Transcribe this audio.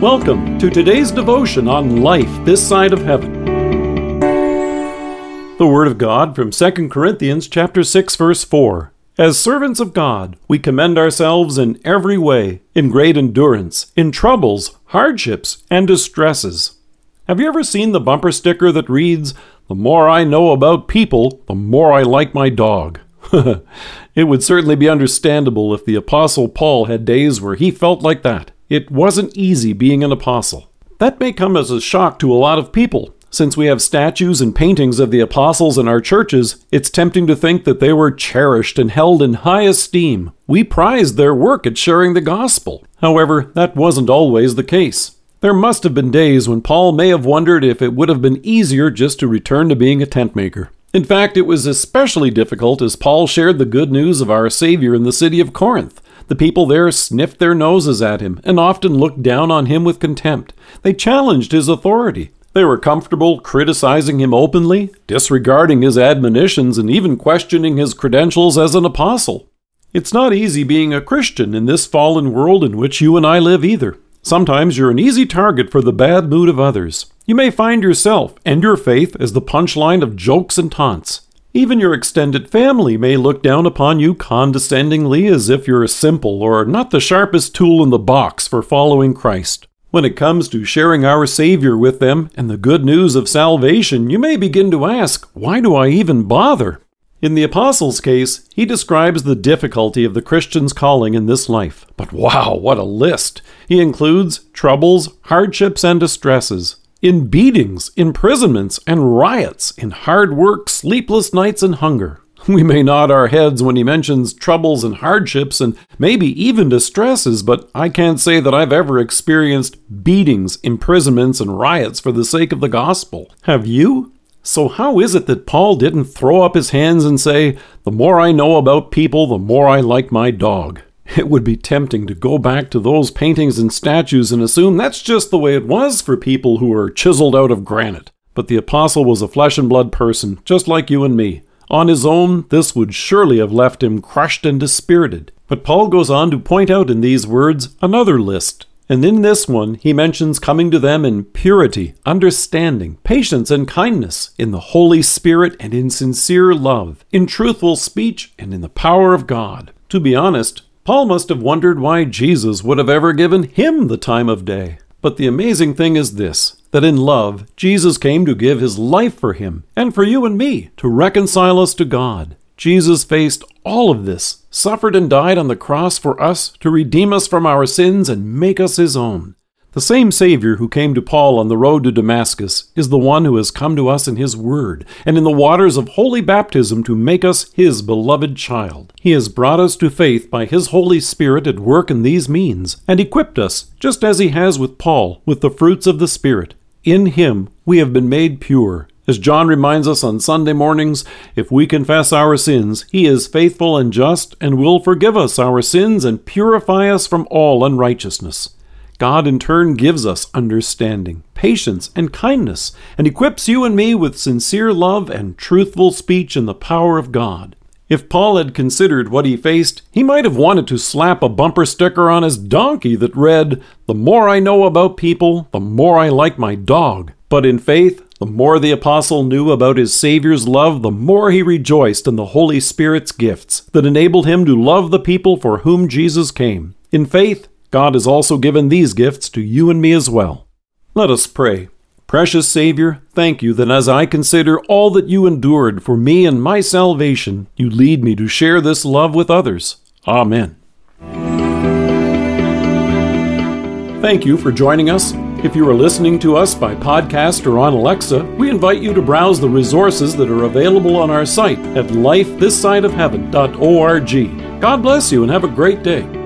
Welcome to today's devotion on life this side of heaven. The word of God from 2 Corinthians chapter 6 verse 4. As servants of God, we commend ourselves in every way, in great endurance, in troubles, hardships, and distresses. Have you ever seen the bumper sticker that reads, The more I know about people, the more I like my dog? it would certainly be understandable if the Apostle Paul had days where he felt like that. It wasn't easy being an apostle. That may come as a shock to a lot of people. Since we have statues and paintings of the apostles in our churches, it's tempting to think that they were cherished and held in high esteem. We prized their work at sharing the gospel. However, that wasn't always the case. There must have been days when Paul may have wondered if it would have been easier just to return to being a tent maker. In fact, it was especially difficult as Paul shared the good news of our Savior in the city of Corinth. The people there sniffed their noses at him and often looked down on him with contempt. They challenged his authority. They were comfortable criticizing him openly, disregarding his admonitions, and even questioning his credentials as an apostle. It's not easy being a Christian in this fallen world in which you and I live either. Sometimes you're an easy target for the bad mood of others. You may find yourself and your faith as the punchline of jokes and taunts. Even your extended family may look down upon you condescendingly as if you're a simple or not the sharpest tool in the box for following Christ. When it comes to sharing our Savior with them and the good news of salvation, you may begin to ask, why do I even bother? In the Apostle's case, he describes the difficulty of the Christian's calling in this life. But wow, what a list! He includes troubles, hardships, and distresses in beatings, imprisonments, and riots, in hard work, sleepless nights, and hunger. We may nod our heads when he mentions troubles and hardships and maybe even distresses, but I can't say that I've ever experienced beatings, imprisonments, and riots for the sake of the gospel. Have you? So, how is it that Paul didn't throw up his hands and say, The more I know about people, the more I like my dog? It would be tempting to go back to those paintings and statues and assume that's just the way it was for people who were chiseled out of granite. But the apostle was a flesh and blood person, just like you and me. On his own, this would surely have left him crushed and dispirited. But Paul goes on to point out in these words another list. And in this one, he mentions coming to them in purity, understanding, patience, and kindness, in the Holy Spirit and in sincere love, in truthful speech and in the power of God. To be honest, Paul must have wondered why Jesus would have ever given him the time of day. But the amazing thing is this that in love, Jesus came to give his life for him and for you and me to reconcile us to God. Jesus faced all of this, suffered and died on the cross for us to redeem us from our sins and make us his own. The same Savior who came to Paul on the road to Damascus is the one who has come to us in His Word and in the waters of holy baptism to make us His beloved child. He has brought us to faith by His Holy Spirit at work in these means, and equipped us, just as He has with Paul, with the fruits of the Spirit. In Him we have been made pure. As John reminds us on Sunday mornings, if we confess our sins, He is faithful and just and will forgive us our sins and purify us from all unrighteousness. God in turn gives us understanding, patience, and kindness, and equips you and me with sincere love and truthful speech in the power of God. If Paul had considered what he faced, he might have wanted to slap a bumper sticker on his donkey that read, The more I know about people, the more I like my dog. But in faith, the more the apostle knew about his Savior's love, the more he rejoiced in the Holy Spirit's gifts that enabled him to love the people for whom Jesus came. In faith, God has also given these gifts to you and me as well. Let us pray. Precious Savior, thank you that as I consider all that you endured for me and my salvation, you lead me to share this love with others. Amen. Thank you for joining us. If you are listening to us by podcast or on Alexa, we invite you to browse the resources that are available on our site at lifethissideofheaven.org. God bless you and have a great day.